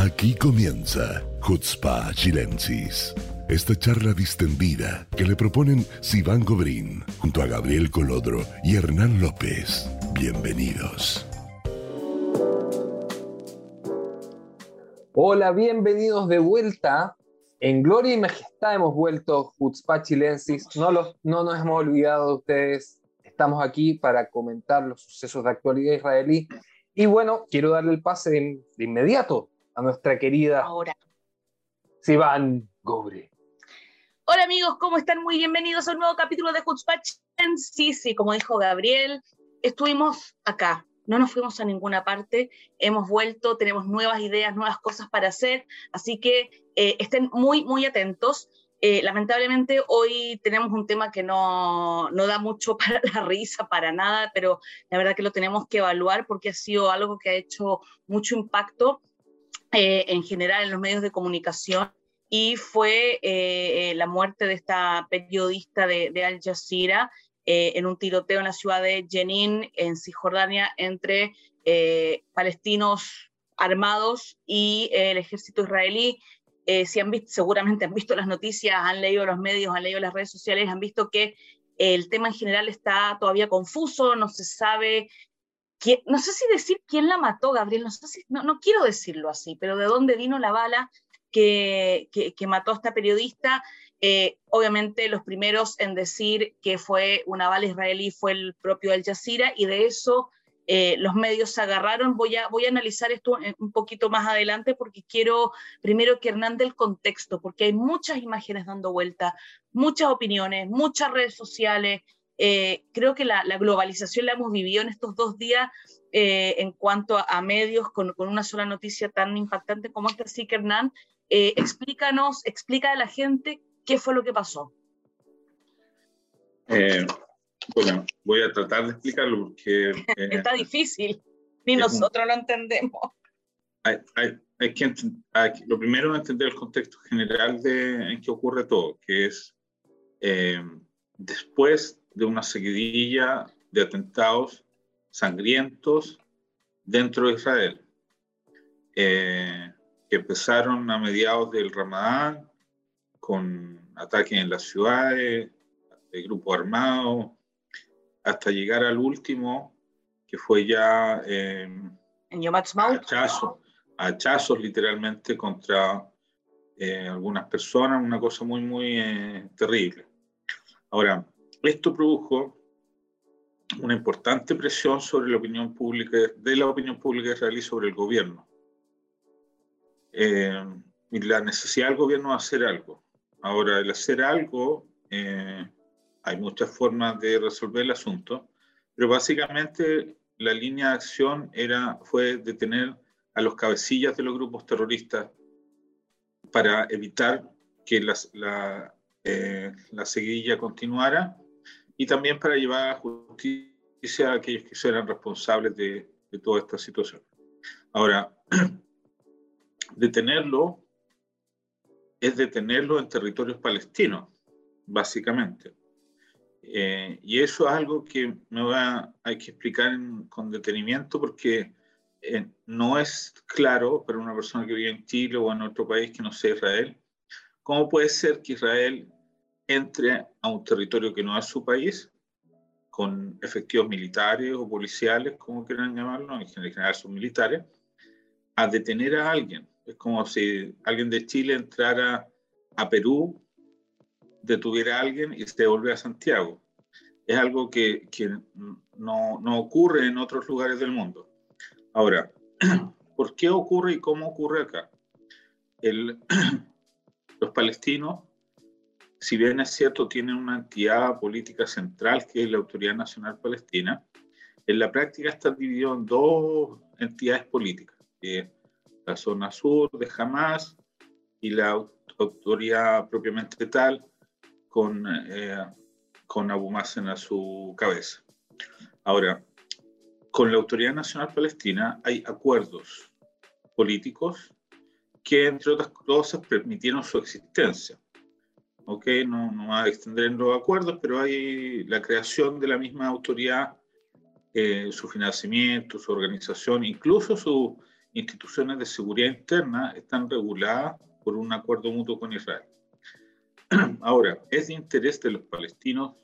Aquí comienza Hutzpa Chilensis. Esta charla distendida que le proponen Sivan Gobrín junto a Gabriel Colodro y Hernán López. Bienvenidos. Hola, bienvenidos de vuelta. En Gloria y Majestad hemos vuelto Hutzpa Chilensis. No, los, no nos hemos olvidado de ustedes. Estamos aquí para comentar los sucesos de actualidad israelí. Y bueno, quiero darle el pase de, de inmediato a nuestra querida Ahora. Sivan Gobre. Hola amigos, ¿cómo están? Muy bienvenidos a un nuevo capítulo de Hutzpach. Sí, sí, como dijo Gabriel, estuvimos acá, no nos fuimos a ninguna parte, hemos vuelto, tenemos nuevas ideas, nuevas cosas para hacer, así que eh, estén muy, muy atentos. Eh, lamentablemente hoy tenemos un tema que no, no da mucho para la risa, para nada, pero la verdad que lo tenemos que evaluar porque ha sido algo que ha hecho mucho impacto eh, en general en los medios de comunicación y fue eh, la muerte de esta periodista de, de Al Jazeera eh, en un tiroteo en la ciudad de Jenin, en Cisjordania, entre eh, palestinos armados y el ejército israelí. si han visto, seguramente han visto las noticias, han leído los medios, han leído las redes sociales, han visto que el tema en general está todavía confuso, no se sabe no sé si decir quién la mató, Gabriel, no, sé si, no, no quiero decirlo así, pero de dónde vino la bala, que, que, que, mató a esta periodista. Eh, obviamente los primeros en decir que fue una bala israelí fue el propio Al Jazeera y de eso eh, los medios se agarraron. Voy a, voy a analizar esto un poquito más adelante porque quiero primero que Hernán del contexto, porque hay muchas imágenes dando vuelta, muchas opiniones, muchas redes sociales. Eh, creo que la, la, globalización la hemos vivido en estos dos días eh, en cuanto a, a medios con, con, una sola noticia tan impactante como esta. Así que Hernán, eh, explícanos, explica a la gente qué fue lo que pasó. Eh, bueno, voy a tratar de explicarlo porque... Eh, Está difícil, ni nosotros un, lo entendemos. Hay, hay, hay que hay, lo primero es entender el contexto general de, en que ocurre todo, que es eh, después de una seguidilla de atentados sangrientos dentro de Israel. Eh, que empezaron a mediados del Ramadán con ataques en las ciudades, de grupos armados, hasta llegar al último, que fue ya eh, Ha'atzmaut. Hachazos, hachazos literalmente contra eh, algunas personas, una cosa muy, muy eh, terrible. Ahora, esto produjo una importante presión sobre la opinión pública, de la opinión pública israelí sobre el gobierno eh, y la necesidad del gobierno de hacer algo. Ahora, el hacer algo, eh, hay muchas formas de resolver el asunto, pero básicamente la línea de acción era, fue detener a los cabecillas de los grupos terroristas para evitar que las, la, eh, la seguidilla continuara y también para llevar a justicia a aquellos que eran responsables de, de toda esta situación. Ahora, detenerlo es detenerlo en territorios palestinos, básicamente. Eh, y eso es algo que me va, hay que explicar en, con detenimiento porque eh, no es claro para una persona que vive en Chile o en otro país que no sea Israel, cómo puede ser que Israel entre a un territorio que no es su país, con efectivos militares o policiales, como quieran llamarlo, en general son militares, a detener a alguien es como si alguien de Chile entrara a Perú, detuviera a alguien y se devolviera a Santiago. Es algo que, no, no, ocurre en otros lugares del mundo. Ahora, ¿por qué ocurre y cómo ocurre acá? Los palestinos, si bien es cierto, tienen una entidad política central que es la Autoridad Nacional Palestina, en la práctica está dividido en dos entidades políticas. La zona sur de Hamas y la autoridad propiamente tal con, eh, con Abu Mazen a su cabeza. Ahora, con la Autoridad Nacional Palestina hay acuerdos políticos que, entre otras cosas, permitieron su existencia. Ok, no, no va a extender en los acuerdos, pero hay la creación de la misma autoridad, eh, su financiamiento, su organización, incluso su instituciones de seguridad interna están reguladas por un acuerdo mutuo con Israel. Ahora, es de interés de los palestinos,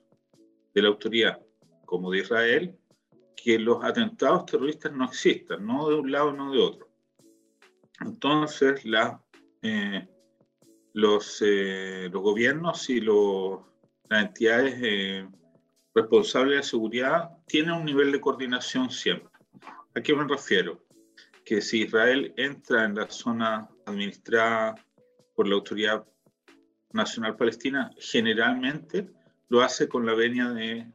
de la autoridad como de Israel, que los atentados terroristas no existan, no de un lado, no de otro. Entonces, la, eh, los, eh, los gobiernos y las entidades eh, responsables de seguridad tienen un nivel de coordinación siempre. ¿A qué me refiero? Que si Israel entra en la zona administrada por la Autoridad Nacional Palestina, generalmente lo hace con la venia del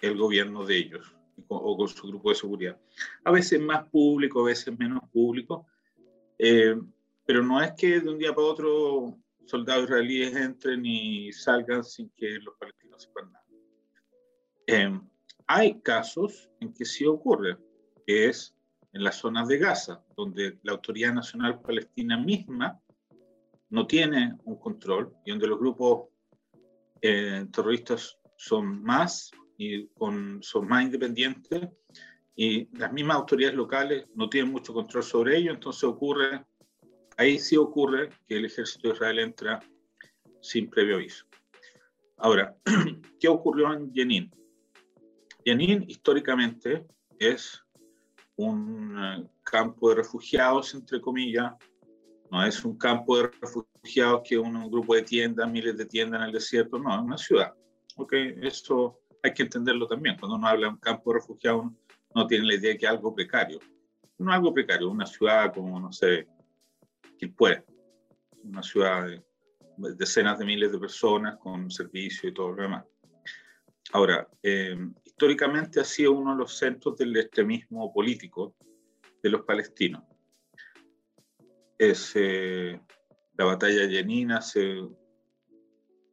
el gobierno de ellos o con su grupo de seguridad. A veces más público, a veces menos público, eh, pero no es que de un día para otro soldados israelíes entren y salgan sin que los palestinos sepan nada. Eh, hay casos en que sí ocurre, que es en las zonas de Gaza, donde la Autoridad Nacional Palestina misma no tiene un control y donde los grupos eh, terroristas son más y con, son más independientes y las mismas autoridades locales no tienen mucho control sobre ello, entonces ocurre, ahí sí ocurre que el ejército de Israel entra sin previo aviso. Ahora, ¿qué ocurrió en Jenin? Jenin históricamente es un eh, campo de refugiados, entre comillas, no es un campo de refugiados que un, grupo de tiendas, miles de tiendas en el desierto, no, es una ciudad. Ok, eso hay que entenderlo también. Cuando uno habla de un campo de refugiados, no tiene la idea de que es algo precario. No algo precario, una ciudad como, no sé, Quilpué, una ciudad de decenas de miles de personas con servicio y todo lo demás. Ahora, eh, históricamente ha sido uno de los centros del extremismo político de los palestinos. Es eh, la batalla Jenin hace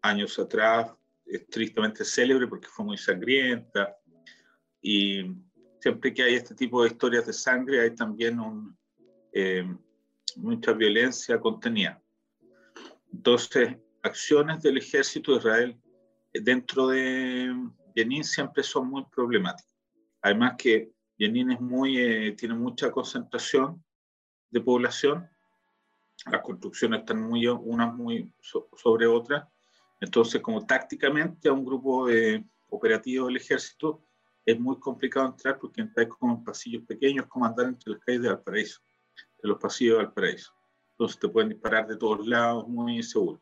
años atrás, es tristemente célebre porque fue muy sangrienta. Y siempre que hay este tipo de historias de sangre hay también un, eh, mucha violencia contenida. Entonces, acciones del ejército de Israel dentro de Jenin siempre son muy problemáticas. Además que Jenin es muy, eh, tiene mucha concentración de población las construcciones están muy unas muy sobre otras. Entonces, como tácticamente a un grupo de operativos del ejército es muy complicado entrar porque entrar como en pasillos pequeños, como andar entre las calles de Valparaíso, de los pasillos de Valparaíso. Entonces te pueden disparar de todos lados, muy inseguro.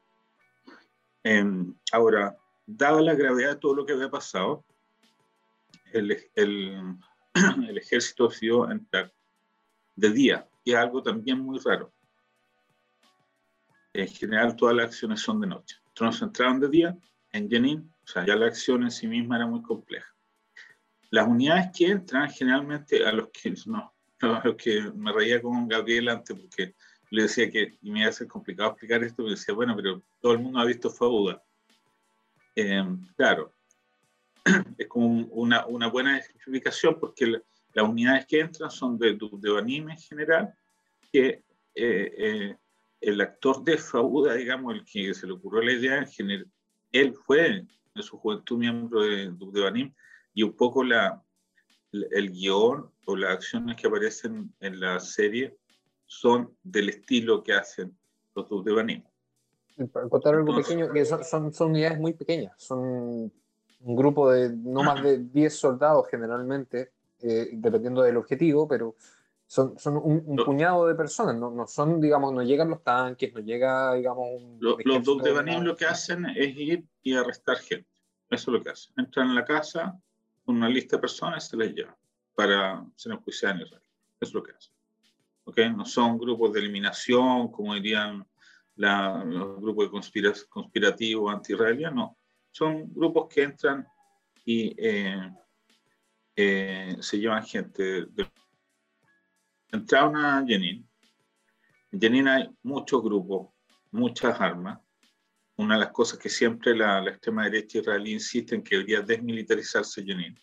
Em, ahora, dada la gravedad de todo lo que había pasado, el, el, el ejército decidió entrar de día, y es algo también muy raro en general todas las acciones son de noche. Entonces entraron de día en Jenin, o sea, ya la acción en sí misma era muy compleja. Las unidades que entran generalmente a los que no, los que me reía con Gabriel antes porque le decía que y me iba a ser complicado explicar esto, porque decía, bueno, pero todo el mundo ha visto Fauda. Eh, claro, es como una, una buena explicación porque las unidades que entran son de, de anime en general, que eh, eh, el actor de Fauda, digamos, el que se le ocurrió la idea, él fue en su juventud miembro de de Banim y un poco la, el guion o las acciones que aparecen en la serie son del estilo que hacen los de Banim. Para contar algo pequeño, que son, son, son, unidades muy pequeñas, son un grupo de no más de 10 soldados generalmente, eh, dependiendo del objetivo, pero son, son un, puñado de personas, no, no, son, digamos, no llegan los tanques, no llega, digamos, un Los, los de Banim lo que hacen es ir y arrestar gente. Eso es lo que hacen. Entran en la casa una lista de personas se les llevan para ser enjuiciados en Israel. Es lo que hacen. ¿Okay? No son grupos de eliminación, como dirían los grupos conspirativos anti-israelíes, no. Son grupos que entran y eh, eh, se llevan gente de entraron a Jenin. En Jenin hay muchos grupos, muchas armas. Una de las cosas que siempre la, la extrema derecha israelí insiste en que debería desmilitarizarse Jenin.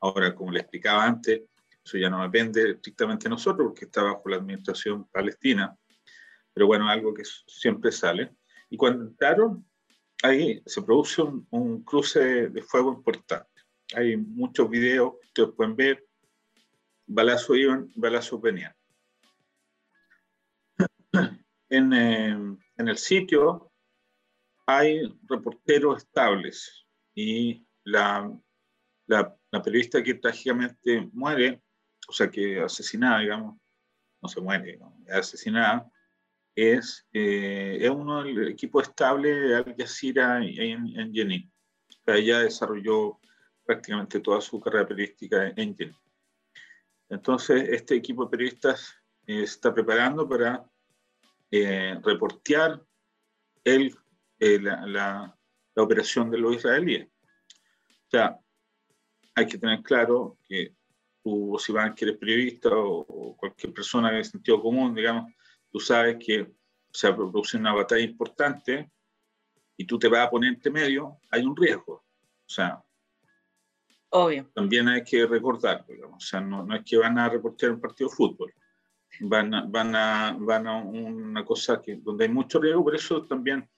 Ahora, como le explicaba antes, eso ya no depende estrictamente de nosotros porque está bajo la administración palestina, pero bueno, algo que siempre sale. Y cuando entraron, ahí se produce un, un cruce de fuego importante. Hay muchos videos que ustedes pueden ver, balazo iban, balazo venían. en, en el sitio hay reporteros estables y la, la, periodista que trágicamente muere, o sea, que asesinada, digamos, no se muere, es asesinada, es, eh, es uno del equipo estable de Al Jazeera en, en Jenin. ella desarrolló prácticamente toda su carrera periodística en Jenin. Entonces, este equipo de periodistas eh, está preparando para eh, reportear el eh, la, la, operación de los israelíes. O sea, hay que tener claro que tú, si van que eres periodista o, cualquier persona de sentido común, digamos, tú sabes que se produce una batalla importante y tú te vas a poner entre medio, hay un riesgo. O sea, Obvio. también hay que recordar, digamos, o sea, no, no es que van a reportear un partido de fútbol, van a, van a, van a una cosa que, donde hay mucho riesgo, por eso también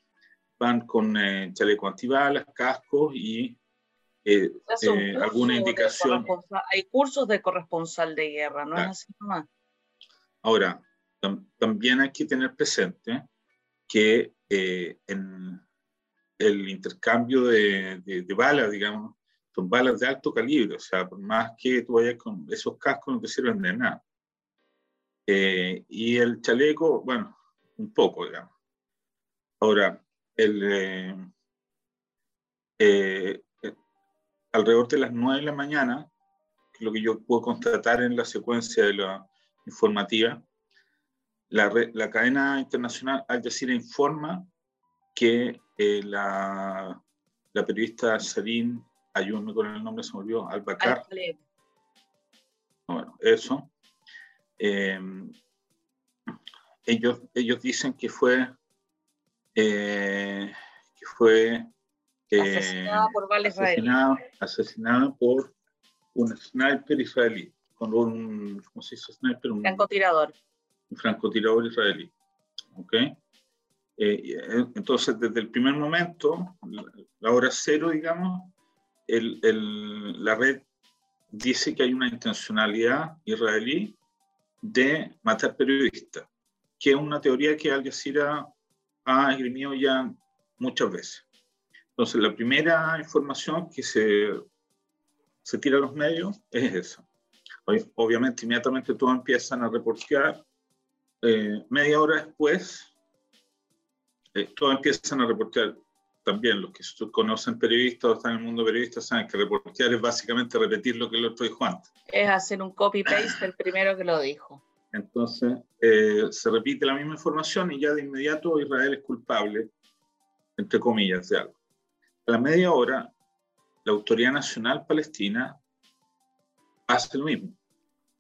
van con eh, chaleco antibalas, cascos y eh, eh, alguna indicación. Hay cursos de corresponsal de guerra, ¿no es así nomás? Ahora, también hay que tener presente que en el intercambio de, de, balas, digamos, son balas de alto calibre, o sea, por más que tú vayas con esos cascos no te sirven de nada. y el chaleco, bueno, un poco, digamos. Ahora, el, eh, eh, alrededor de las 9 de la mañana, lo que yo puedo constatar en la secuencia de la informativa, la, la cadena internacional Al Jazeera informa que eh, la, la, periodista Sarin, ayúdame con el nombre, se me olvidó, Al-Bakar. bueno, eso. ellos, ellos dicen que fue eh, que fue eh, asesinada por asesinada, por un sniper israelí, con un, ¿cómo se dice sniper? Un francotirador. Un francotirador israelí. ¿Ok? Eh, entonces, desde el primer momento, la, hora cero, digamos, el, el, la red dice que hay una intencionalidad israelí de matar periodistas, que es una teoría que Al Jazeera ha esgrimido ya muchas veces. Entonces, la primera información que se, se tira a los medios es esa. Obviamente, inmediatamente todos empiezan a reportear. Eh, media hora después, eh, todos empiezan a reportear también. Los que conocen periodistas o están en el mundo periodista saben que reportear es básicamente repetir lo que el otro dijo antes. Es hacer un copy-paste del primero que lo dijo. Entonces, eh, se repite la misma información y ya de inmediato Israel es culpable, entre comillas, de algo. A la media hora, la Autoridad Nacional Palestina hace lo mismo.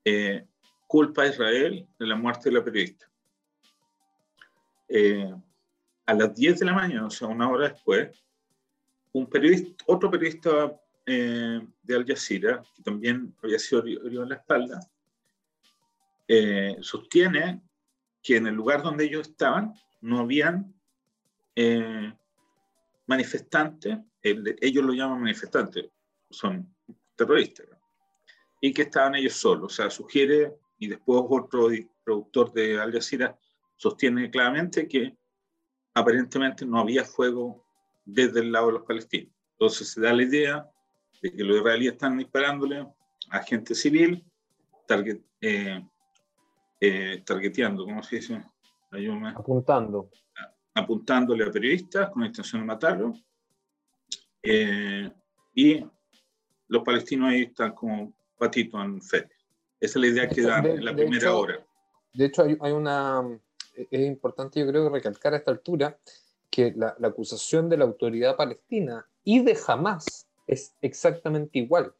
Eh, culpa a Israel de la muerte de la periodista. Eh, a las 10 de la mañana, o sea, una hora después, un otro periodista de Al Jazeera, que también había sido herido en la espalda, eh, sostiene que en el lugar donde ellos estaban no habían eh, manifestantes, ellos lo llaman manifestantes, son terroristas, y que estaban ellos solos. O sea, sugiere, y después otro productor de Al Jazeera sostiene claramente que aparentemente no había fuego desde el lado de los palestinos. Entonces se da la idea de que los israelíes están disparándole a gente civil, target, eh, eh, targeteando, ¿cómo se dice? Apuntando. Apuntándole a periodistas con la intención de matarlo. Eh, y los palestinos ahí están como patitos en fe. Esa es la idea que dan en la primera hora. De hecho, hay, una. Es importante, yo creo, recalcar a esta altura que la, la acusación de la autoridad palestina y de Hamas es exactamente igual.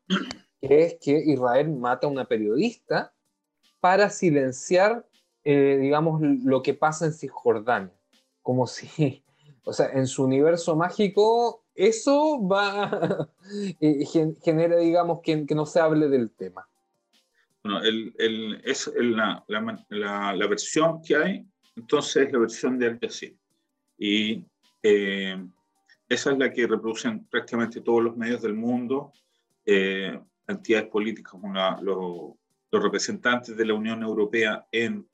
Que es que Israel mata a una periodista para silenciar, eh, digamos, lo que pasa en Cisjordania. Como si, o sea, en su universo mágico, eso va, eh, genera, digamos, que, que, no se hable del tema. Bueno, el, el, es la, la, la, versión que hay, entonces es la versión de Al Jazeera. Y eh, esa es la que reproducen prácticamente todos los medios del mundo, entidades políticas como los los representantes de la Unión Europea en,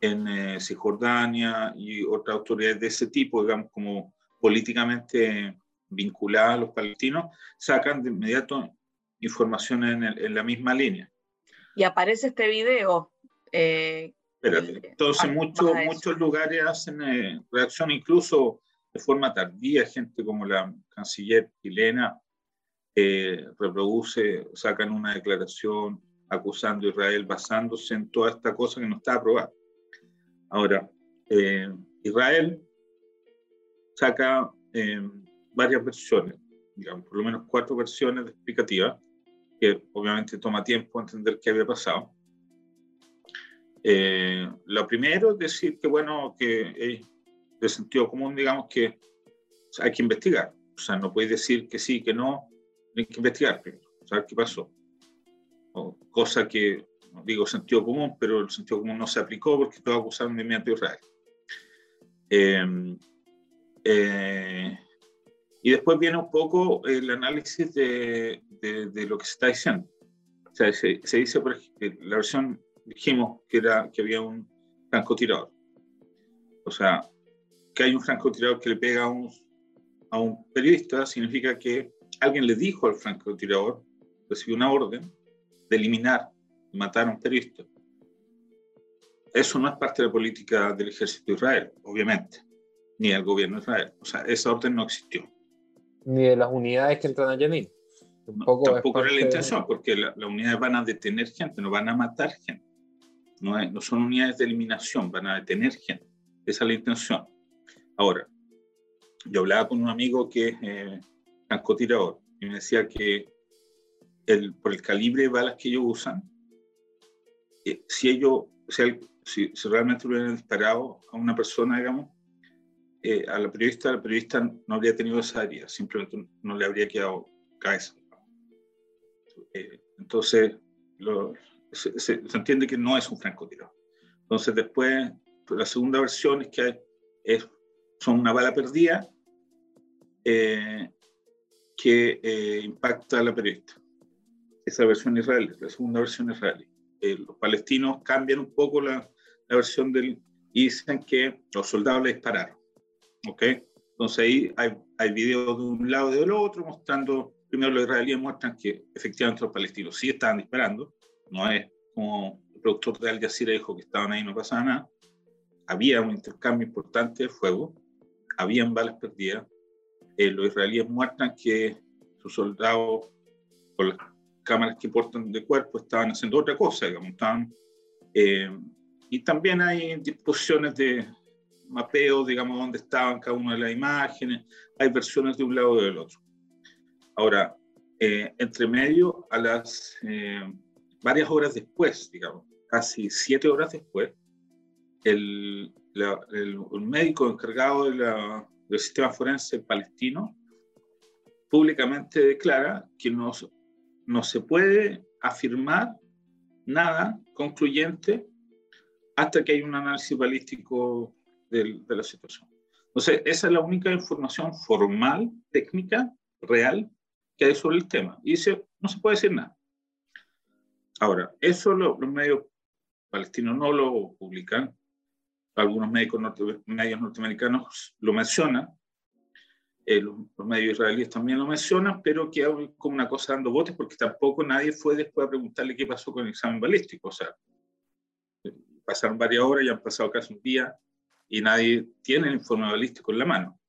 en eh, Cisjordania y otras autoridades de ese tipo, digamos, como políticamente vinculadas a los palestinos, sacan de inmediato información en, en la misma línea. Y aparece este video. Eh, entonces muchos, muchos lugares hacen eh, reacción incluso de forma tardía, gente como la canciller chilena eh, reproduce, sacan una declaración acusando a Israel basándose en toda esta cosa que no está aprobada. Ahora, eh, Israel saca eh, varias versiones, digamos, por lo menos cuatro versiones explicativas, que obviamente toma tiempo entender qué había pasado. Eh, lo primero es decir que, bueno, que de sentido común, digamos, que hay que investigar. O sea, no puedes decir que sí, que no, hay que investigar primero, saber qué pasó. Cosa que digo sentido común, pero el sentido común no se aplicó porque todos acusaron de enemigo Israel. Em, eh, y después viene un poco el análisis de, de, lo que se está diciendo. O sea, se, se, dice, por ejemplo, la versión dijimos que, era, que había un francotirador. O sea, que hay un francotirador que le pega a un, a un periodista significa que alguien le dijo al francotirador, recibió una orden de eliminar matar a un periodista. Eso no es parte de la política del ejército de Israel, obviamente, ni del gobierno de Israel. O sea, esa orden no existió. Ni de las unidades que entran a Yamin. Tampoco, era la intención, porque las unidades van a detener gente, no van a matar gente. No, no, son unidades de eliminación, van a detener gente. Esa es la intención. Ahora, yo hablaba con un amigo que es eh, francotirador y me decía que el, por el calibre de balas que ellos usan, eh, si ellos, si, si, realmente hubieran disparado a una persona, digamos, eh, a la periodista, la periodista no habría tenido esa herida, simplemente no le habría quedado cabeza. Eh, entonces, se, entiende que no es un francotirador. Entonces, después, la segunda versión es que hay, es, son una bala perdida que impacta a la periodista. Esa versión israelí, la segunda versión israelí. Eh, los palestinos cambian un poco la, la, versión del y dicen que los soldados le dispararon. ¿Ok? Entonces ahí hay, hay videos de un lado y del otro mostrando, primero los israelíes muestran que efectivamente los palestinos sí estaban disparando, no es como el productor de Al Jazeera dijo que estaban ahí no pasaba nada, había un intercambio importante de fuego, habían balas perdidas, eh, los israelíes muestran que sus soldados, cámaras que portan de cuerpo estaban haciendo otra cosa, digamos, estaban, eh, y también hay disposiciones de mapeo, digamos, dónde estaban cada una de las imágenes, hay versiones de un lado y del otro. Ahora, eh, entre medio, a las eh, varias horas después, digamos, casi siete horas después, el, el, médico encargado de la, del sistema forense palestino públicamente declara que nos no se puede afirmar nada concluyente hasta que hay un análisis balístico de, la situación. Entonces, esa es la única información formal, técnica, real que hay sobre el tema. Y dice, no se puede decir nada. Ahora, eso los medios palestinos no lo publican, algunos médicos medios norteamericanos lo mencionan, eh, los, medios israelíes también lo mencionan, pero que hay como una cosa dando botes porque tampoco nadie fue después a preguntarle qué pasó con el examen balístico. O sea, pasaron varias horas, ya han pasado casi un día y nadie tiene el informe balístico en la mano.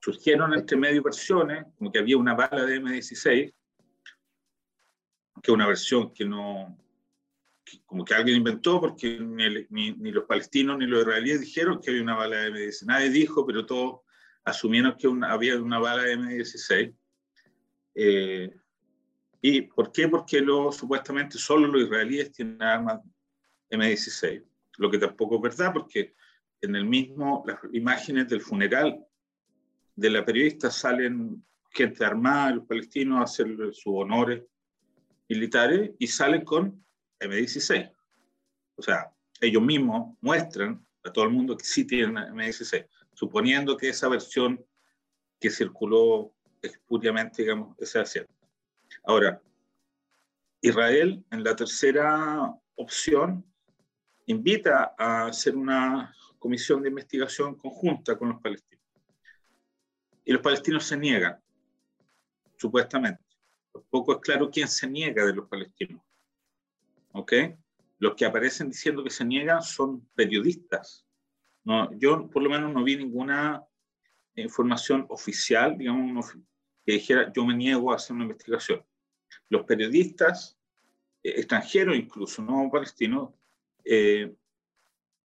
Surgieron entre medio versiones, como que había una bala de M16, que es una versión que no, como que alguien inventó, porque ni, ni, ni, los palestinos ni los israelíes dijeron que había una bala de M16. Nadie dijo, pero todos asumieron que había una bala M16. Eh, ¿Y por qué? Porque supuestamente solo los israelíes tienen armas M16, lo que tampoco es verdad, porque en el mismo, las imágenes del funeral de la periodista salen gente armada, los palestinos, a hacer sus honores militares y salen con M16. O sea, ellos mismos muestran a todo el mundo que sí tienen M16 suponiendo que esa versión que circuló espuriamente, digamos, sea cierta. Ahora, Israel, en la tercera opción, invita a hacer una comisión de investigación conjunta con los palestinos. Y los palestinos se niegan, supuestamente. Poco es claro quién se niega de los palestinos. ¿Ok? Los que aparecen diciendo que se niegan son periodistas. No, yo por lo menos no vi ninguna información oficial, digamos, que dijera yo me niego a hacer una investigación. Los periodistas eh, extranjeros incluso, no palestinos, eh,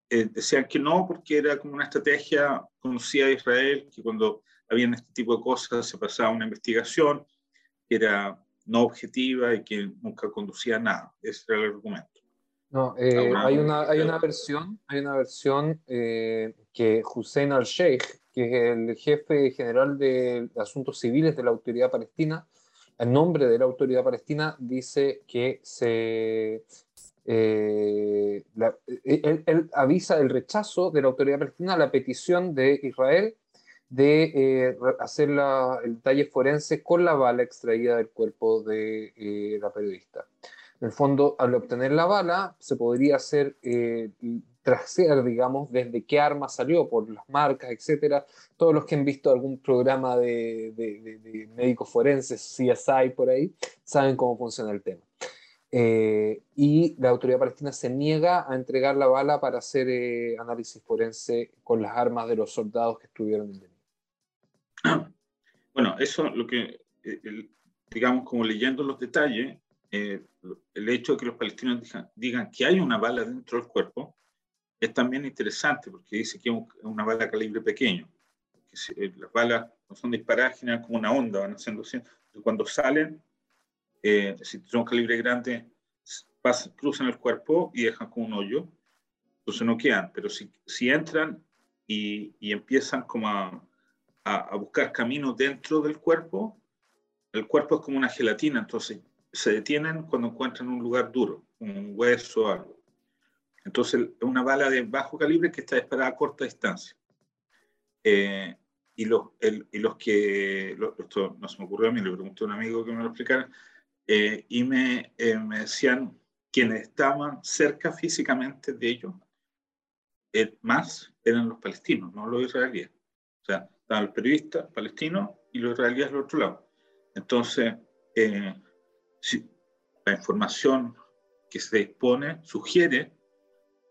eh, decían que no porque era como una estrategia conocida de Israel, que cuando había este tipo de cosas se pasaba una investigación que era no objetiva y que nunca conducía a nada. Ese era el argumento. No, hay, una, hay una versión, hay una versión que Hussein al-Sheikh, que es el jefe general de asuntos civiles de la autoridad palestina, en nombre de la autoridad palestina, dice que se, eh, eh, él, avisa el rechazo de la autoridad palestina a la petición de Israel de eh, hacer el detalle forense con la bala extraída del cuerpo de la periodista. En el fondo, al obtener la bala, se podría hacer trasear, digamos, desde qué arma salió, por las marcas, etcétera. Todos los que han visto algún programa de, de, médicos forenses, CSI por ahí, saben cómo funciona el tema. Eh, y la autoridad palestina se niega a entregar la bala para hacer eh, análisis forense con las armas de los soldados que estuvieron en Yemen. Bueno, eso lo que, eh, digamos, como leyendo los detalles, el hecho de que los palestinos digan, digan, que hay una bala dentro del cuerpo, es también interesante porque dice que es una bala calibre pequeño. Que eh, las balas no son disparadas, generan como una onda, van haciendo así. Cuando salen, eh, si son calibre grande, pasan, cruzan el cuerpo y dejan como un hoyo. Entonces no quedan. Pero si, si entran y, y empiezan como a, a, buscar caminos dentro del cuerpo, el cuerpo es como una gelatina, entonces se detienen cuando encuentran un lugar duro, un hueso o algo. Entonces, es una bala de bajo calibre que está disparada a corta distancia. Eh, y, los, y los que, esto no se me ocurrió a mí, le pregunté a un amigo que me lo explicara, eh, y me, eh, me, decían quienes estaban cerca físicamente de ellos, más eran los palestinos, no los israelíes. O sea, estaban los periodistas palestinos y los israelíes del otro lado. Entonces, si, la información que se dispone sugiere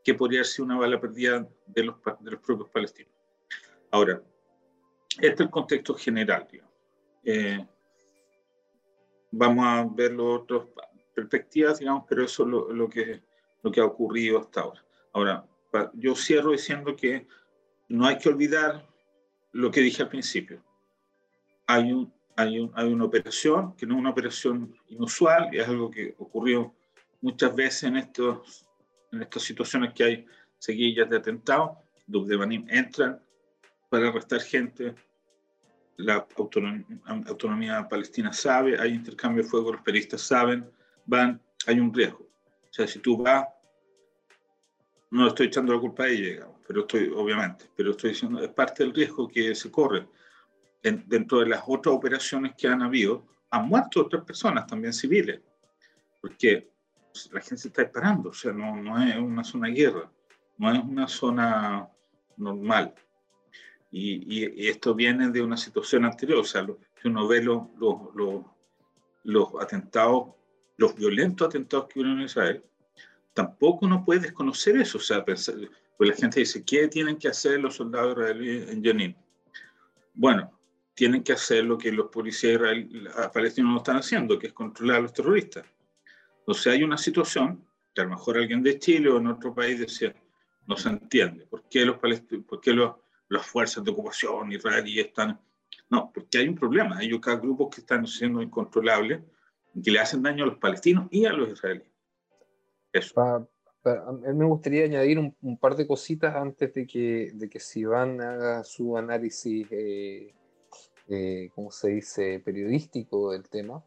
que podría ser una bala perdida de los, de los propios palestinos. Ahora, este es el contexto general. Eh, vamos a ver las otras perspectivas, digamos, pero eso es lo, lo, que, lo que ha ocurrido hasta ahora. Ahora, yo cierro diciendo que no hay que olvidar lo que dije al principio. Hay, un, hay, un, hay una operación que no es una operación inusual, es algo que ocurrió muchas veces en estos en estas situaciones que hay seguillas de atentados, Dubdevanim entran para arrestar gente, la autonomía, autonomía, palestina sabe, hay intercambio de fuego, los periodistas saben, van, hay un riesgo. O sea, si tú vas, no estoy echando la culpa a ella, pero estoy, obviamente, pero estoy diciendo, es parte del riesgo que se corre. Dentro de las otras operaciones que han habido, han muerto otras personas, también civiles, porque la gente se está disparando, o sea, no, no es una zona de guerra, no es una zona normal. Y, y, esto viene de una situación anterior, o sea, si uno ve los, los, atentados, los violentos atentados que hubo en Israel, tampoco uno puede desconocer eso, o sea, pensar, pues la gente dice, ¿qué tienen que hacer los soldados israelíes en Jenin? Bueno, tienen que hacer lo que los policías palestinos no están haciendo, que es controlar a los terroristas. Entonces hay una situación que a lo mejor alguien de Chile o en otro país decía, no se entiende, ¿por qué, los por qué los, las fuerzas de ocupación israelíes están... No, porque hay un problema, hay acá grupos que están siendo incontrolables que le hacen daño a los palestinos y a los israelíes. Eso. a mí me gustaría añadir un, par de cositas antes de que, de que Sivan haga su análisis, eh, eh, ¿cómo se dice?, periodístico del tema.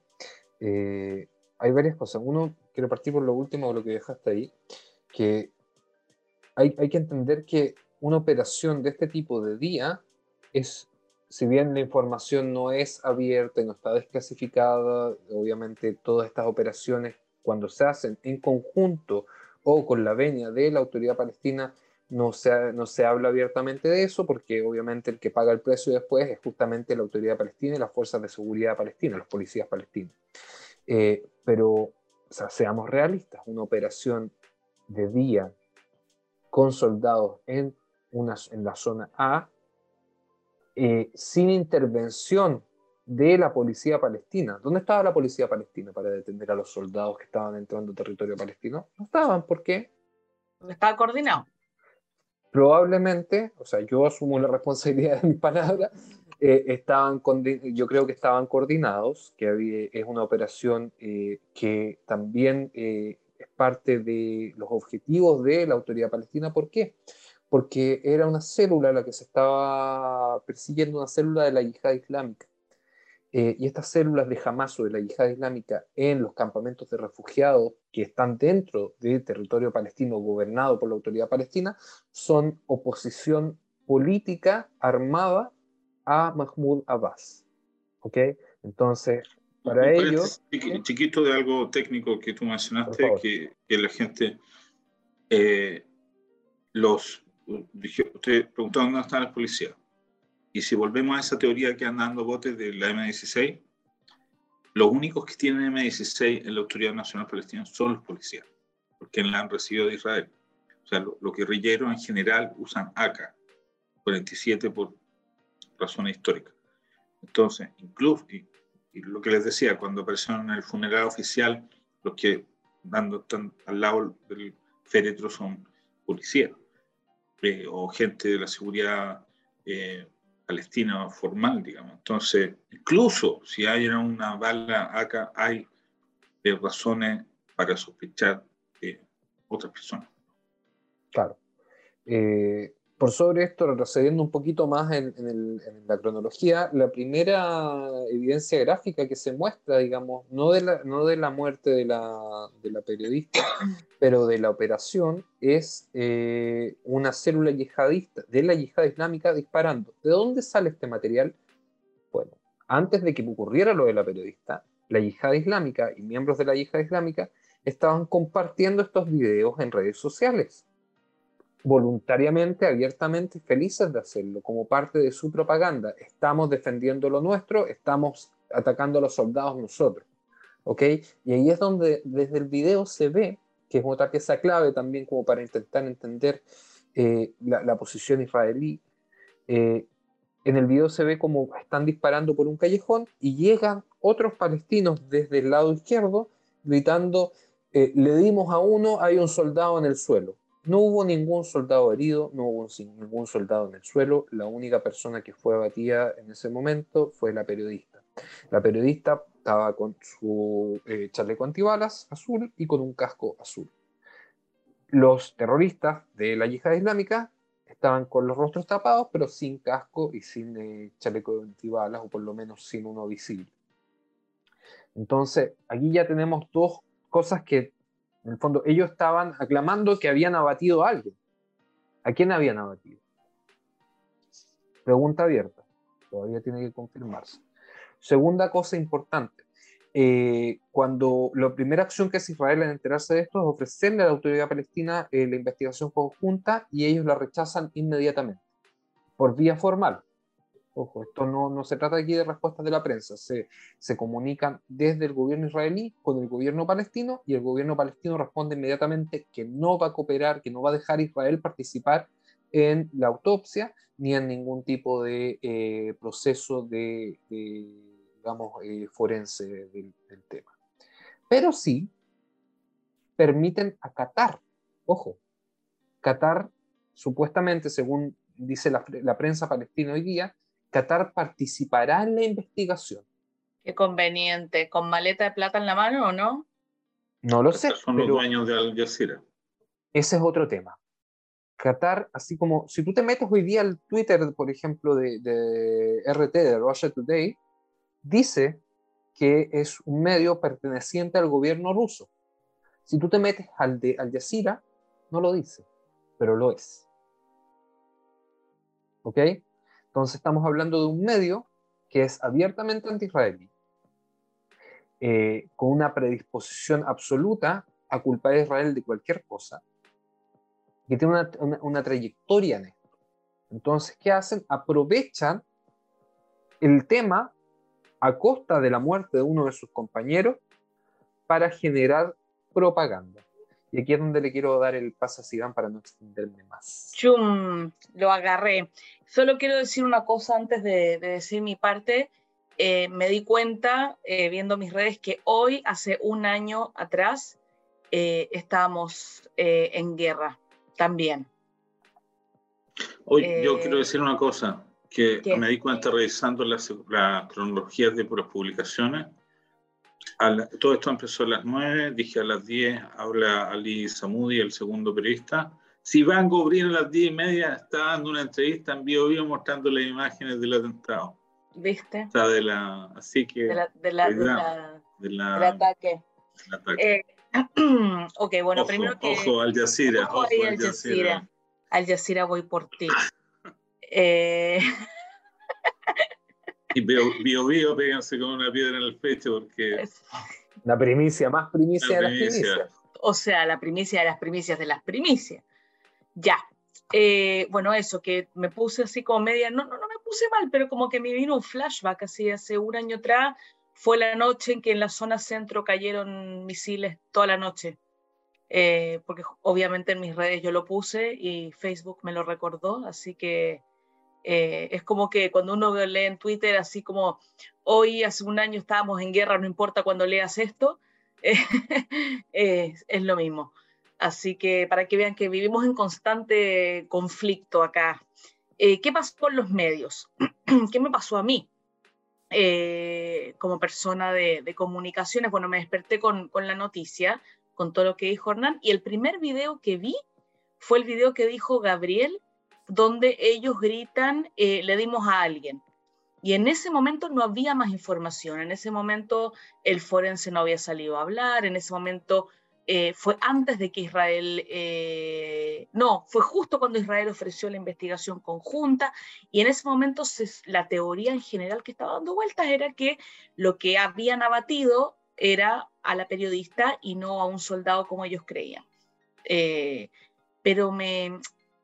Eh, hay varias cosas. Uno, quiero partir por lo último, lo que dejaste ahí, que hay, hay que entender que una operación de este tipo de día es, si bien la información no es abierta y no está desclasificada, obviamente todas estas operaciones cuando se hacen en conjunto o con la venia de la autoridad palestina, no se, no se habla abiertamente de eso porque obviamente el que paga el precio después es justamente la autoridad palestina y las fuerzas de seguridad palestinas, los policías palestinos. Eh, pero, seamos realistas, una operación de día con soldados en, una, en la zona A, eh, sin intervención de la policía palestina. ¿Dónde estaba la policía palestina para detener a los soldados que estaban entrando a territorio palestino? No estaban, ¿por qué? Estaba coordinado. Probablemente, o sea, yo asumo la responsabilidad de mi palabra, eh, estaban yo creo que estaban coordinados, que es una operación eh, que también eh, es parte de los objetivos de la autoridad palestina. ¿Por qué? Porque era una célula la que se estaba persiguiendo, una célula de la yihad islámica. Y estas células de Hamas o de la yihad islámica en los campamentos de refugiados que están dentro del territorio palestino gobernado por la autoridad palestina son oposición política armada a Mahmoud Abbas. ¿Ok? Entonces, para ellos... Chiquito de algo técnico que tú mencionaste, que, que, la gente... Eh, los... Usted preguntó dónde están las policías. Y si volvemos a esa teoría que andan dando botes de la M16, los únicos que tienen M16 en la Autoridad Nacional Palestina son los policías, porque la han recibido de Israel. O sea, los guerrilleros en general usan AK 47 por razones históricas. Entonces, incluso, y, lo que les decía, cuando aparecieron en el funeral oficial, los que dando, están al lado del féretro son policías eh, o gente de la seguridad eh, palestina formal, digamos. Entonces, incluso si hay una bala acá, hay razones para sospechar de otras personas. Claro. Eh, por sobre esto, retrocediendo un poquito más en, la cronología, la primera evidencia gráfica que se muestra, digamos, no de la, no de la muerte de la, periodista, pero de la operación, es eh, una célula yihadista de la yihad islámica disparando. ¿De dónde sale este material? Bueno, antes de que ocurriera lo de la periodista, la yihad islámica y miembros de la yihad islámica estaban compartiendo estos videos en redes sociales voluntariamente, abiertamente, felices de hacerlo, como parte de su propaganda. Estamos defendiendo lo nuestro, estamos atacando a los soldados nosotros. ¿Ok? Y ahí es donde desde el video se ve, que es otra pieza clave también como para intentar entender eh, la, posición israelí. Eh, en el video se ve como están disparando por un callejón y llegan otros palestinos desde el lado izquierdo gritando, eh, le dimos a uno, hay un soldado en el suelo. No hubo ningún soldado herido, no hubo ningún soldado en el suelo. La única persona que fue abatida en ese momento fue la periodista. La periodista estaba con su eh, chaleco antibalas azul y con un casco azul. Los terroristas de la yihad islámica estaban con los rostros tapados, pero sin casco y sin eh, chaleco antibalas, o por lo menos sin uno visible. Entonces, aquí ya tenemos dos cosas que en el fondo, ellos estaban aclamando que habían abatido a alguien. ¿A quién habían abatido? Pregunta abierta. Todavía tiene que confirmarse. Segunda cosa importante. Eh, cuando la primera acción que hace Israel en enterarse de esto es ofrecerle a la autoridad palestina eh, la investigación conjunta y ellos la rechazan inmediatamente, por vía formal. Ojo, esto no, no, se trata aquí de respuestas de la prensa, se, se, comunican desde el gobierno israelí con el gobierno palestino y el gobierno palestino responde inmediatamente que no va a cooperar, que no va a dejar a Israel participar en la autopsia ni en ningún tipo de eh, proceso de, digamos, eh, forense del, tema. Pero sí permiten a Qatar, ojo, Qatar supuestamente, según dice la, la prensa palestina hoy día, Qatar participará en la investigación. Qué conveniente. ¿Con maleta de plata en la mano o no? No lo sé. Son los dueños de Al Jazeera. Ese es otro tema. Qatar, así como si tú te metes hoy día al Twitter, por ejemplo, de, RT, de Russia Today, dice que es un medio perteneciente al gobierno ruso. Si tú te metes al de Al Jazeera, no lo dice, pero lo es. ¿Ok? Entonces estamos hablando de un medio que es abiertamente anti-israelí, eh, con una predisposición absoluta a culpar a Israel de cualquier cosa, que tiene una, una, trayectoria en esto. Entonces, ¿qué hacen? Aprovechan el tema a costa de la muerte de uno de sus compañeros para generar propaganda. Y aquí es donde le quiero dar el paso a Sigan para no extenderme más. Chum, lo agarré. Solo quiero decir una cosa antes de, decir mi parte. Eh, me di cuenta, eh, viendo mis redes, que hoy, hace un año atrás, eh, estábamos en guerra también. Hoy yo quiero decir una cosa, que me di cuenta revisando las, las cronologías de las publicaciones todo esto empezó a las 9, dije a las 10 habla Ali Samudi, el segundo periodista. Si Van Gobrín a las 10 y media está dando una entrevista en vivo vivo mostrando las imágenes del atentado. ¿Viste? O sea, de la, así que... De la, de la, de la, del ataque. Eh, ok, bueno, primero que... Ojo, Al Jazeera. Ojo, Al Jazeera. Al Jazeera voy por ti. eh... Y Bio Bio, péganse con una piedra en el pecho porque... La primicia, más primicia, de las primicias. O sea, la primicia de las primicias de las primicias. Ya. Eh, bueno, eso, que me puse así como media, no, no, me puse mal, pero como que me vino un flashback así hace un año atrás. Fue la noche en que en la zona centro cayeron misiles toda la noche. Eh, porque obviamente en mis redes yo lo puse y Facebook me lo recordó, así que eh, es como que cuando uno lee en Twitter, así como hoy, hace un año estábamos en guerra, no importa cuando leas esto, es, lo mismo. Así que para que vean que vivimos en constante conflicto acá. Eh, ¿Qué pasó con los medios? ¿Qué me pasó a mí? Eh, como persona de, de, comunicaciones, bueno, me desperté con, la noticia, con todo lo que dijo Hernán, y el primer video que vi fue el video que dijo Gabriel donde ellos gritan, eh, le dimos a alguien. Y en ese momento no había más información, en ese momento el forense no había salido a hablar, en ese momento eh, fue antes de que Israel, eh, no, fue justo cuando Israel ofreció la investigación conjunta y en ese momento la teoría en general que estaba dando vueltas era que lo que habían abatido era a la periodista y no a un soldado como ellos creían. pero me,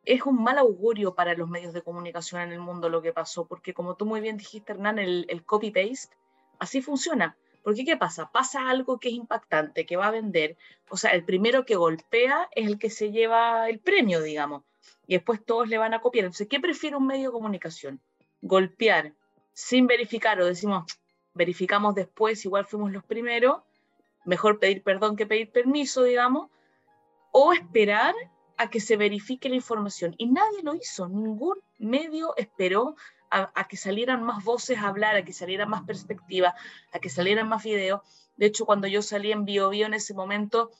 es un mal augurio para los medios de comunicación en el mundo lo que pasó, porque como tú muy bien dijiste, Hernán, el, copy-paste, así funciona. Porque ¿qué pasa? Pasa algo que es impactante, que va a vender. O sea, el primero que golpea es el que se lleva el premio, digamos. Y después todos le van a copiar. Entonces, ¿qué prefiere un medio de comunicación? Golpear sin verificar o decimos, verificamos después, igual fuimos los primeros. Mejor pedir perdón que pedir permiso, digamos. O esperar a que se verifique la información. Y nadie lo hizo, ningún medio esperó a, que salieran más voces a hablar, a que saliera más perspectiva, a que salieran más videos. De hecho, cuando yo salí en Bio, Bio en ese momento,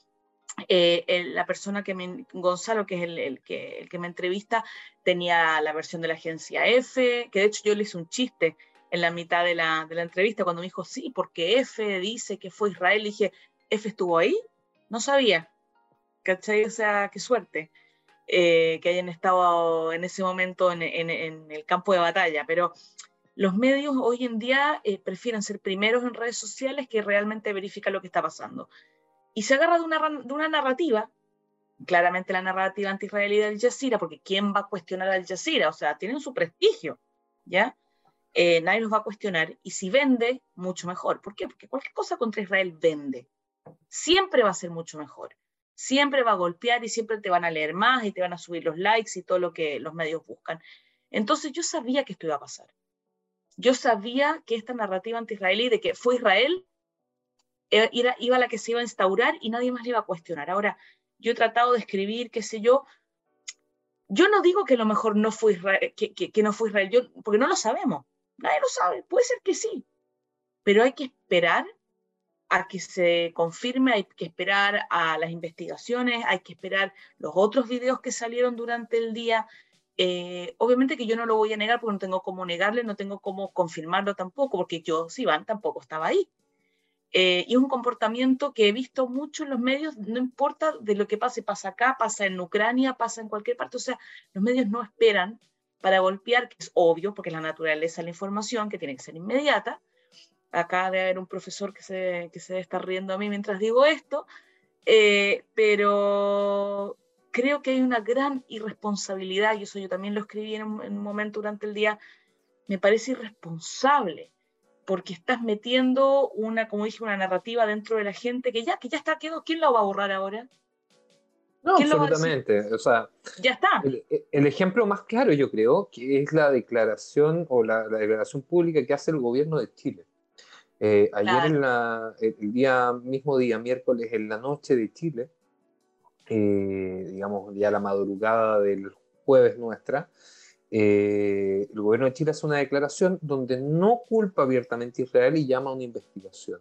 eh, la persona que me, Gonzalo, que es el, que, me entrevista, tenía la versión de la agencia F, que de hecho yo le hice un chiste en la mitad de la, entrevista cuando me dijo, sí, porque F dice que fue Israel, y dije, ¿F estuvo ahí? No sabía. qué suerte eh, que hayan estado en ese momento en, el campo de batalla, pero los medios hoy en día eh, prefieren ser primeros en redes sociales que realmente verificar lo que está pasando. Y se agarra de una, narrativa, claramente la narrativa anti-israelí del Jazeera, porque ¿quién va a cuestionar al Jazeera? O sea, tienen su prestigio, ¿ya? Eh, nadie los va a cuestionar. Y si vende, mucho mejor. ¿Por qué? Porque cualquier cosa contra Israel vende. Siempre va a ser mucho mejor siempre va a golpear y siempre te van a leer más y te van a subir los likes y todo lo que los medios buscan. Entonces yo sabía que esto iba a pasar. Yo sabía que esta narrativa anti-israelí de que fue Israel eh, iba a la que se iba a instaurar y nadie más le iba a cuestionar. Ahora, yo he tratado de escribir, qué sé yo, yo no digo que lo mejor no fue Israel, que, que no fue Israel, yo, porque no lo sabemos, nadie lo sabe, puede ser que sí, pero hay que esperar a que se confirme, hay que esperar a las investigaciones, hay que esperar los otros videos que salieron durante el día. Eh, obviamente que yo no lo voy a negar porque no tengo cómo negarle, no tengo cómo confirmarlo tampoco, porque yo, si van, tampoco estaba ahí. Eh, y es un comportamiento que he visto mucho en los medios, no importa de lo que pase, pasa acá, pasa en Ucrania, pasa en cualquier parte, o sea, los medios no esperan para golpear, que es obvio, porque es la naturaleza de la información, que tiene que ser inmediata, acá de haber un profesor que se, que se está riendo a mí mientras digo esto, Eh, pero creo que hay una gran irresponsabilidad, y eso yo también lo escribí en un, momento durante el día, me parece irresponsable, porque estás metiendo una, como dije, una narrativa dentro de la gente que ya, que ya está, ¿quién la va a borrar ahora? No, absolutamente. O sea, ya está. El, ejemplo más claro, yo creo, que es la declaración o la, declaración pública que hace el gobierno de Chile. Eh, ayer, en la, el día mismo día, miércoles, en la noche de Chile, eh, digamos, ya la madrugada del jueves nuestra, eh, el gobierno de Chile hace una declaración donde no culpa abiertamente a Israel y llama a una investigación.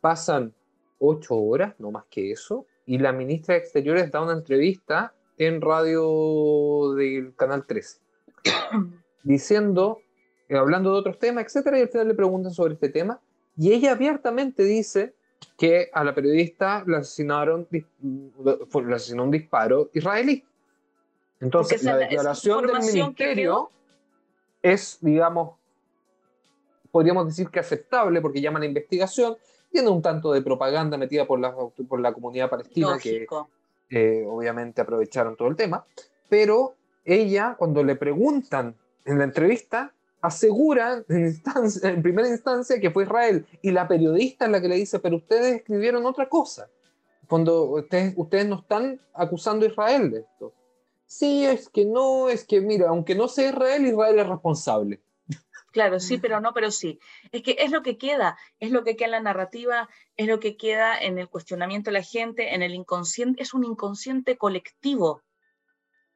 Pasan ocho horas, no más que eso, y la ministra de Exteriores da una entrevista en radio del Canal 13, diciendo, eh, hablando de otros temas, etcétera, y al final le preguntan sobre este tema, y ella abiertamente dice que a la periodista le asesinaron, asesinó un disparo israelí. Entonces, la declaración del ministerio es, digamos, podríamos decir que aceptable porque llama a la investigación, tiene un tanto de propaganda metida por la, por la comunidad palestina que eh, obviamente aprovecharon todo el tema, pero ella cuando le preguntan en la entrevista asegura en, en primera instancia que fue Israel y la periodista es la que le dice, pero ustedes escribieron otra cosa, cuando ustedes, ustedes no están acusando a Israel de esto. Sí, es que no, es que mira, aunque no sea Israel, Israel es responsable. Claro, sí, pero no, pero sí. Es que es lo que queda, es lo que queda en la narrativa, es lo que queda en el cuestionamiento de la gente, en el inconsciente, es un inconsciente colectivo.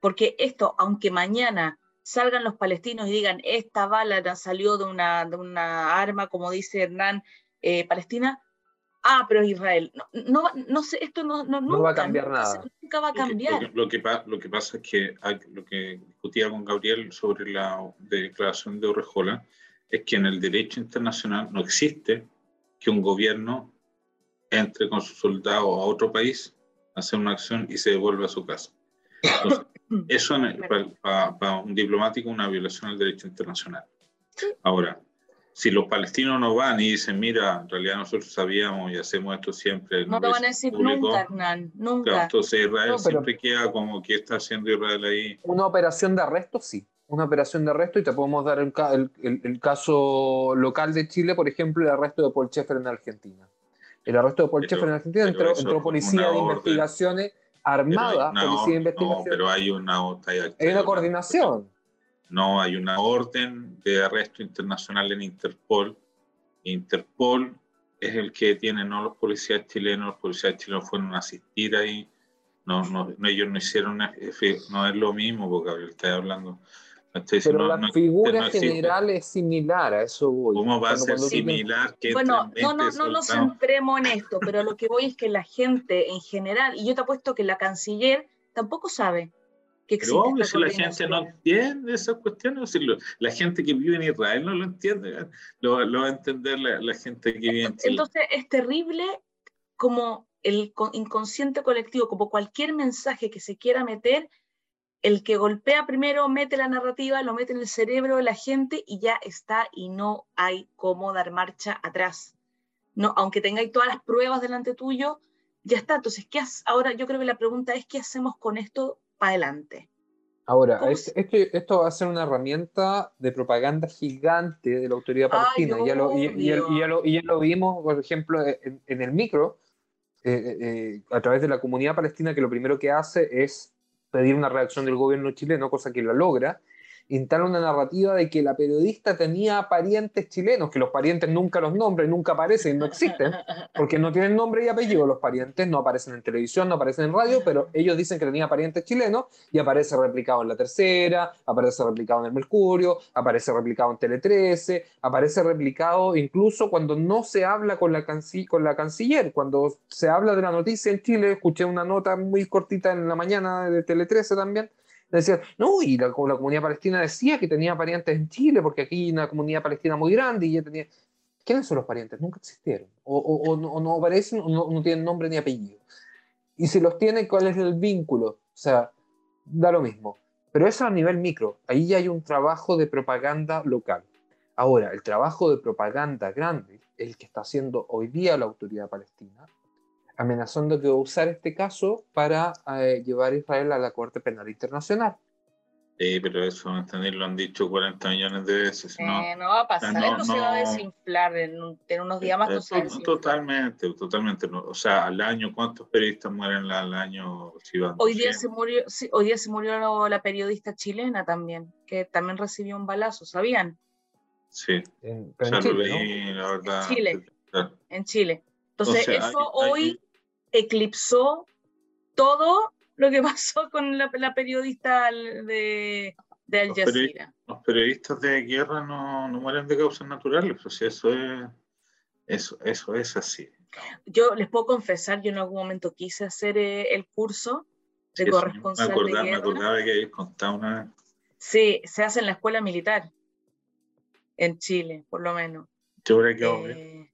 Porque esto, aunque mañana salgan los palestinos y digan, esta bala salió de una, de una arma, como dice Hernán, eh, palestina, ah, pero es Israel. No, no, sé, esto no, no, va a cambiar nada. Nunca va a cambiar. Lo que, lo que, pasa es que lo que discutía con Gabriel sobre la declaración de Orrejola es que en el derecho internacional no existe que un gobierno entre con sus soldados a otro país, hace una acción y se devuelva a su casa. Eso para, para un diplomático es una violación del derecho internacional. Ahora, si los palestinos no van y dicen, mira, en realidad nosotros sabíamos y hacemos esto siempre. No lo van a decir nunca, Hernán, nunca. entonces Israel siempre queda como que está haciendo Israel ahí. Una operación de arresto, sí. Una operación de arresto y te podemos dar el, el, caso local de Chile, por ejemplo, el arresto de Paul Schaeffer en Argentina. El arresto de Paul Schaeffer en Argentina entró, entró policía de investigaciones armada, policía de investigaciones. No, pero hay una, hay una coordinación no hay una orden de arresto internacional en Interpol. Interpol es el que tiene, no los policías chilenos, los policías chilenos fueron a asistir ahí, no, no, ellos no hicieron, no es lo mismo, porque Gabriel está hablando. Pero la figura general es similar, a eso voy. ¿Cómo va a ser similar? Que bueno, no, no, no nos centremos en esto, pero lo que voy es que la gente en general, y yo te apuesto que la canciller tampoco sabe pero si la gente no entiende esas cuestiones, la gente que vive en Israel no lo entiende, lo, va a entender la, gente que vive en Chile. Entonces es terrible como el inconsciente colectivo, como cualquier mensaje que se quiera meter, el que golpea primero mete la narrativa, lo mete en el cerebro de la gente y ya está y no hay cómo dar marcha atrás. No, aunque tengáis todas las pruebas delante tuyo, ya está. Entonces, ¿qué ahora yo creo que la pregunta es, ¿qué hacemos con esto adelante. Ahora, esto va a ser una herramienta de propaganda gigante de la autoridad palestina. y, ya lo, y, ya lo, vimos, por ejemplo, en, el micro, eh, eh, eh, a través de la comunidad palestina, que lo primero que hace es pedir una reacción del gobierno chileno, cosa que la logra, instala una narrativa de que la periodista tenía parientes chilenos, que los parientes nunca los nombran, nunca aparecen, no existen, porque no tienen nombre y apellido. Los parientes, no aparecen en televisión, no aparecen en radio, pero ellos dicen que tenía parientes chilenos y aparece replicado en La Tercera, aparece replicado en El Mercurio, aparece replicado en Tele 13, aparece replicado incluso cuando no se habla con la, con la canciller, cuando se habla de la noticia en Chile, escuché una nota muy cortita en la mañana de Tele 13 también, Decían, no, y la, la, comunidad palestina decía que tenía parientes en Chile, porque aquí hay una comunidad palestina muy grande y ya tenía... ¿Quiénes son los parientes? Nunca existieron. O, o, o no, aparecen, o no, no, tienen nombre ni apellido. Y si los tienen, ¿cuál es el vínculo? O sea, da lo mismo. Pero eso a nivel micro. Ahí ya hay un trabajo de propaganda local. Ahora, el trabajo de propaganda grande, el que está haciendo hoy día la autoridad palestina, amenazando que va a usar este caso para eh, llevar a Israel a la Corte Penal Internacional. Sí, pero eso, Lo han dicho 40 millones de veces. No, no va a pasar, no, se va a desinflar en, unos días más. Eh, totalmente, totalmente. O sea, al año, ¿cuántos periodistas mueren al año? hoy, día se murió, hoy día se murió la periodista chilena también, que también recibió un balazo, ¿sabían? Sí, en, Chile, la verdad. En Chile. En Chile. Entonces, eso hoy eclipsó todo lo que pasó con la, periodista de, de Al Jazeera. Los, periodistas de guerra no, no, mueren de causas naturales, pues eso es, eso, eso es así. Yo les puedo confesar, yo en algún momento quise hacer eh, el curso de corresponsal me acordaba, de guerra. Me acordaba que una. Sí, se hace en la escuela militar, en Chile, por lo menos. Yo eh,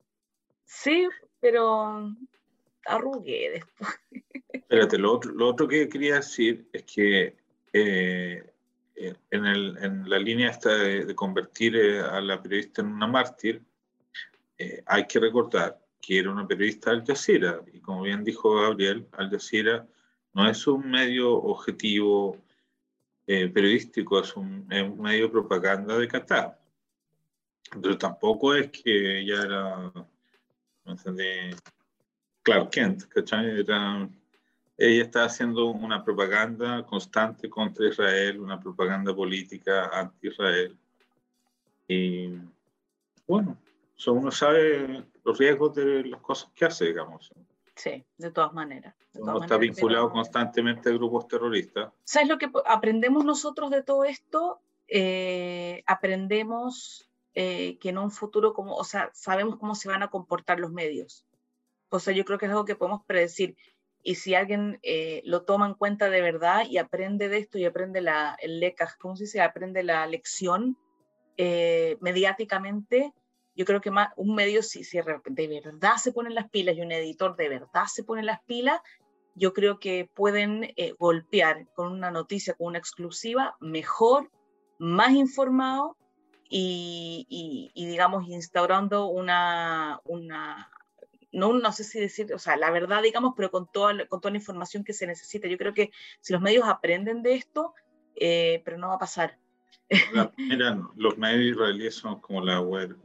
Sí, pero arrugué después. Espérate, lo otro, lo otro que quería decir es que eh, eh, en, el, en, la línea esta de, convertir eh, a la periodista en una mártir, hay que recordar que era una periodista Al Jazeera, y como bien dijo Gabriel, Al Jazeera no es un medio objetivo periodístico, es un, es un, medio de propaganda de Qatar. Pero tampoco es que ella era, no entendí, Clark Kent, ¿cachai? Era, ella está haciendo una propaganda constante contra Israel, una propaganda política anti-Israel. Y bueno, uno sabe los riesgos de las cosas que hace, digamos. Sí, de todas maneras. uno está vinculado constantemente a grupos terroristas. ¿Sabes lo que aprendemos nosotros de todo esto? Eh, aprendemos eh, que en un futuro, como, o sea, sabemos cómo se van a comportar los medios. O sea, yo creo que es algo que podemos predecir. Y si alguien eh, lo toma en cuenta de verdad y aprende de esto y aprende la, el lecas, ¿cómo se dice? Aprende la lección eh, mediáticamente, yo creo que más, un medio, si, si de verdad se ponen las pilas y un editor de verdad se pone las pilas, yo creo que pueden eh, golpear con una noticia, con una exclusiva, mejor, más informado y, y, y digamos, instaurando una, una no, no sé si decir, o sea, la verdad, digamos, pero con toda, con toda la información que se necesita. Yo creo que si los medios aprenden de esto, eh, pero no va a pasar. Mira, los medios israelíes son como la web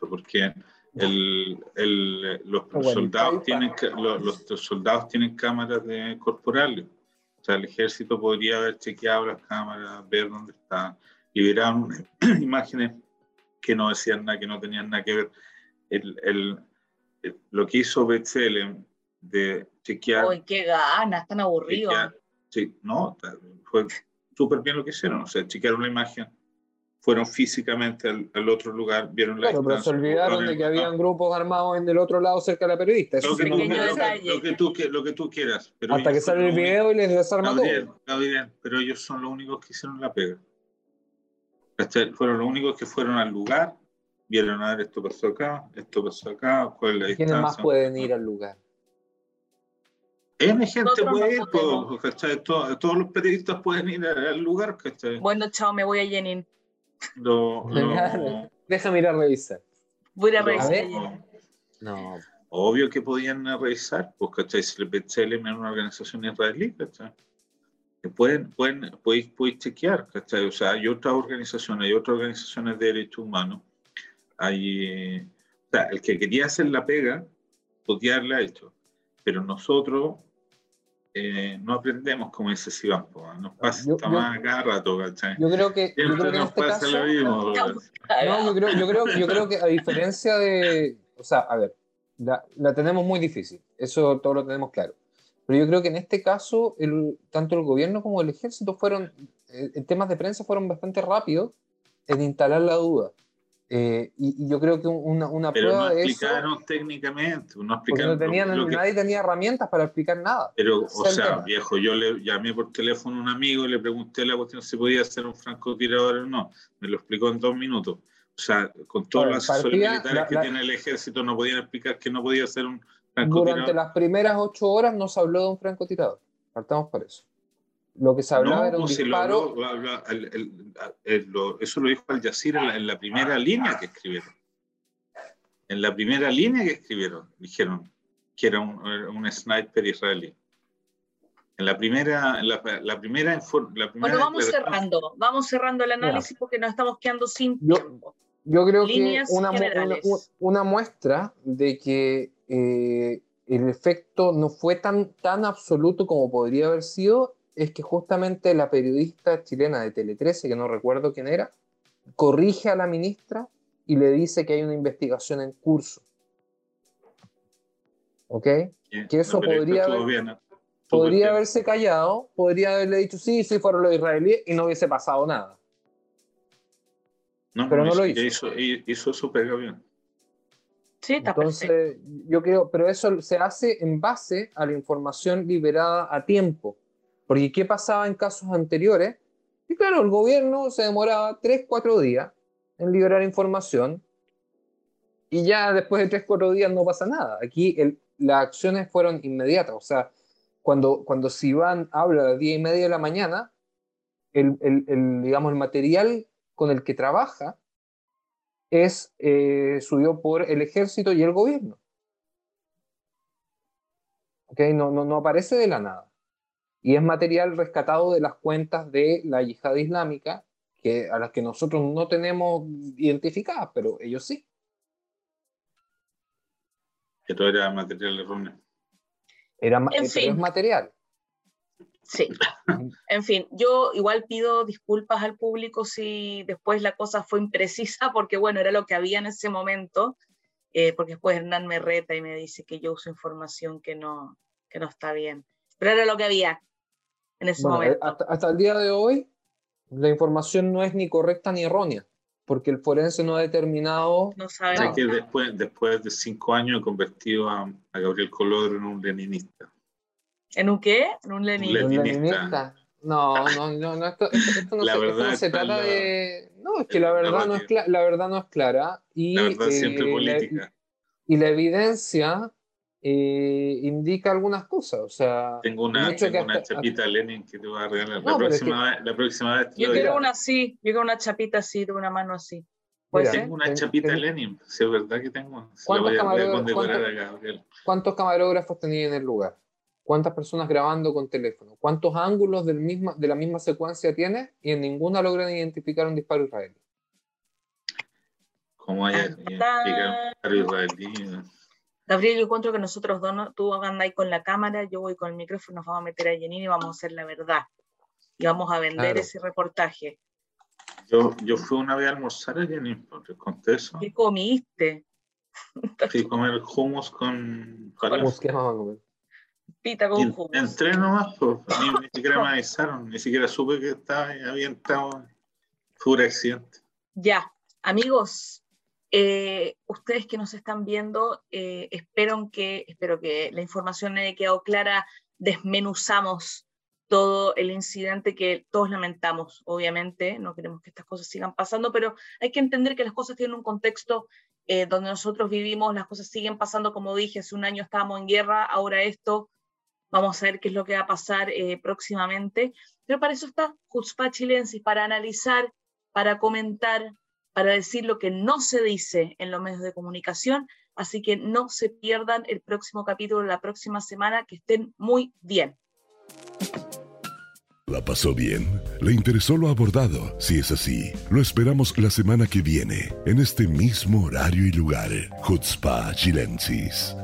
porque el, el, los, soldados tienen, los, los, soldados tienen cámaras de corporales. O sea, el ejército podría haber chequeado las cámaras, ver dónde están, liberaron imágenes que no decían nada, que no tenían nada que ver. El, el, lo que hizo Betzelem de chequear. ¡Uy, qué ganas! Tan aburrido. sí, no, fue súper bien lo que hicieron. O sea, chequearon la imagen, fueron físicamente al, otro lugar, vieron la Claro, pero se olvidaron de que habían grupos armados en el otro lado cerca de la periodista. Lo, que, tú, lo, que, tú, lo que tú quieras. Pero Hasta que sale el video y les desarma todo. Gabriel, pero ellos son los únicos que hicieron la pega. Fueron los únicos que fueron al lugar, vieron a ver esto pasó acá, esto pasó acá, cuál es la distancia. ¿Quiénes más pueden ir al lugar? N gente puede ir, Todos, todos, los periodistas pueden ir al lugar, ¿cachai? Bueno, chao, me voy a Jenin. No, no. Déjame ir a revisar. Voy a revisar. No. Obvio que podían revisar, pues, ¿cachai? Si el BTLM es una organización israelí, ¿cachai? Pueden, pueden, podéis, podéis chequear, ¿cachai? O sea, hay otras organizaciones, hay otras organizaciones de derechos humanos hay, o sea, el que quería hacer la pega, podía haberla hecho, pero nosotros eh, no aprendemos como dice Sivan, nos pasa yo, más cada rato, ¿cachai? Yo creo que, yo creo que nos este pasa caso, lo mismo. No, yo creo, yo, creo, yo creo que a diferencia de, o sea, a ver, la, la, tenemos muy difícil, eso todo lo tenemos claro. Pero yo creo que en este caso, el, tanto el gobierno como el ejército fueron, eh, en temas de prensa fueron bastante rápidos en instalar la duda. Eh, y, yo creo que una, una pero prueba no explicaron técnicamente, no explicaron. No nadie tenía herramientas para explicar nada. Pero, o sea, viejo, yo le llamé por teléfono a un amigo y le pregunté la cuestión si podía hacer un francotirador o no. Me lo explicó en dos minutos. O sea, con todos los asesores militares que tiene el ejército, no podían explicar que no podía hacer un francotirador. Durante las primeras ocho horas no se habló de un francotirador. Partamos por eso. Lo que se hablaba era un disparo. eso lo dijo Al Jazeera en la, primera línea que escribieron. En la primera línea que escribieron, dijeron, que era un, un sniper israelí. En la primera, la, la primera, la primera bueno, vamos cerrando, vamos cerrando el análisis porque nos estamos quedando sin yo, tiempo. Yo creo que una, una, una, muestra de que eh, el efecto no fue tan, tan absoluto como podría haber sido es que justamente la periodista chilena de Tele 13, que no recuerdo quién era, corrige a la ministra y le dice que hay una investigación en curso. ¿Ok? que eso podría, haber, podría haberse callado, podría haberle dicho, sí, sí, fueron los israelíes y no hubiese pasado nada. No, pero no, lo hizo. Hizo, hizo súper bien. Sí, está Entonces, yo creo, pero eso se hace en base a la información liberada a tiempo. Porque ¿qué pasaba en casos anteriores? Y claro, el gobierno se demoraba 3, 4 días en liberar información y ya después de 3, 4 días no pasa nada. Aquí el, las acciones fueron inmediatas. O sea, cuando, cuando Sivan habla a las 10 y media de la mañana, el, el, digamos, el material con el que trabaja es eh, subido por el ejército y el gobierno. ¿Okay? No, no, no aparece de la nada. Y es material rescatado de las cuentas de la yihad islámica, que, a las que nosotros no tenemos identificadas, pero ellos sí. Esto era material erróneo. Era, en es material. Sí. En fin, yo igual pido disculpas al público si después la cosa fue imprecisa, porque bueno, era lo que había en ese momento, eh, porque después Hernán me reta y me dice que yo uso información que no, que no está bien. Pero era lo que había en ese momento. Hasta, el día de hoy, la información no es ni correcta ni errónea, porque el forense no ha determinado. No sabe. que después, después de cinco años he convertido a, Gabriel Colodro en un leninista. ¿En un qué? En un leninista. No, no, no, no, esto, no, se, trata de. No, es que la verdad no es, la verdad no es clara. Y, la verdad siempre eh, política. y la evidencia eh, indica algunas cosas. O sea, tengo una, tengo una chapita Lenin que te voy a regalar. la, próxima vez, la próxima vez. yo quiero una así, yo quiero una chapita así, de una mano así. tengo una chapita Lenin, si es verdad que tengo. ¿Cuántos, camarógrafos, ¿Cuántos camarógrafos tenía en el lugar? ¿Cuántas personas grabando con teléfono? ¿Cuántos ángulos del misma, de la misma secuencia tiene? Y en ninguna logran identificar un disparo israelí. ¿Cómo hay identificar un disparo israelí? Gabriel, yo encuentro que nosotros dos, tú andáis con la cámara, yo voy con el micrófono, nos vamos a meter a Jenny y vamos a hacer la verdad. Y vamos a vender ese reportaje. Yo, yo fui una vez a almorzar a Jenny, te conté eso. ¿Qué comiste? Fui a comer hummus con... ¿Hummus qué vamos a comer? Pita con hummus. Entré nomás, pues, ni, ni, siquiera me avisaron, ni siquiera supe que estaba, había entrado. Fue un accidente. Ya, amigos, eh, ustedes que nos están viendo, eh, espero, que, espero que la información haya quedado clara. Desmenuzamos todo el incidente que todos lamentamos, obviamente, no queremos que estas cosas sigan pasando, pero hay que entender que las cosas tienen un contexto eh, donde nosotros vivimos, las cosas siguen pasando, como dije, hace un año estábamos en guerra, ahora esto, vamos a ver qué es lo que va a pasar próximamente, pero para eso está Jutzpa Chilensis, para analizar, para comentar, para decir lo que no se dice en los medios de comunicación, así que no se pierdan el próximo capítulo la próxima semana, que estén muy bien. ¿La pasó bien? ¿Le interesó lo abordado? Si es así, lo esperamos la semana que viene, en este mismo horario y lugar. Jutzpa Chilensis.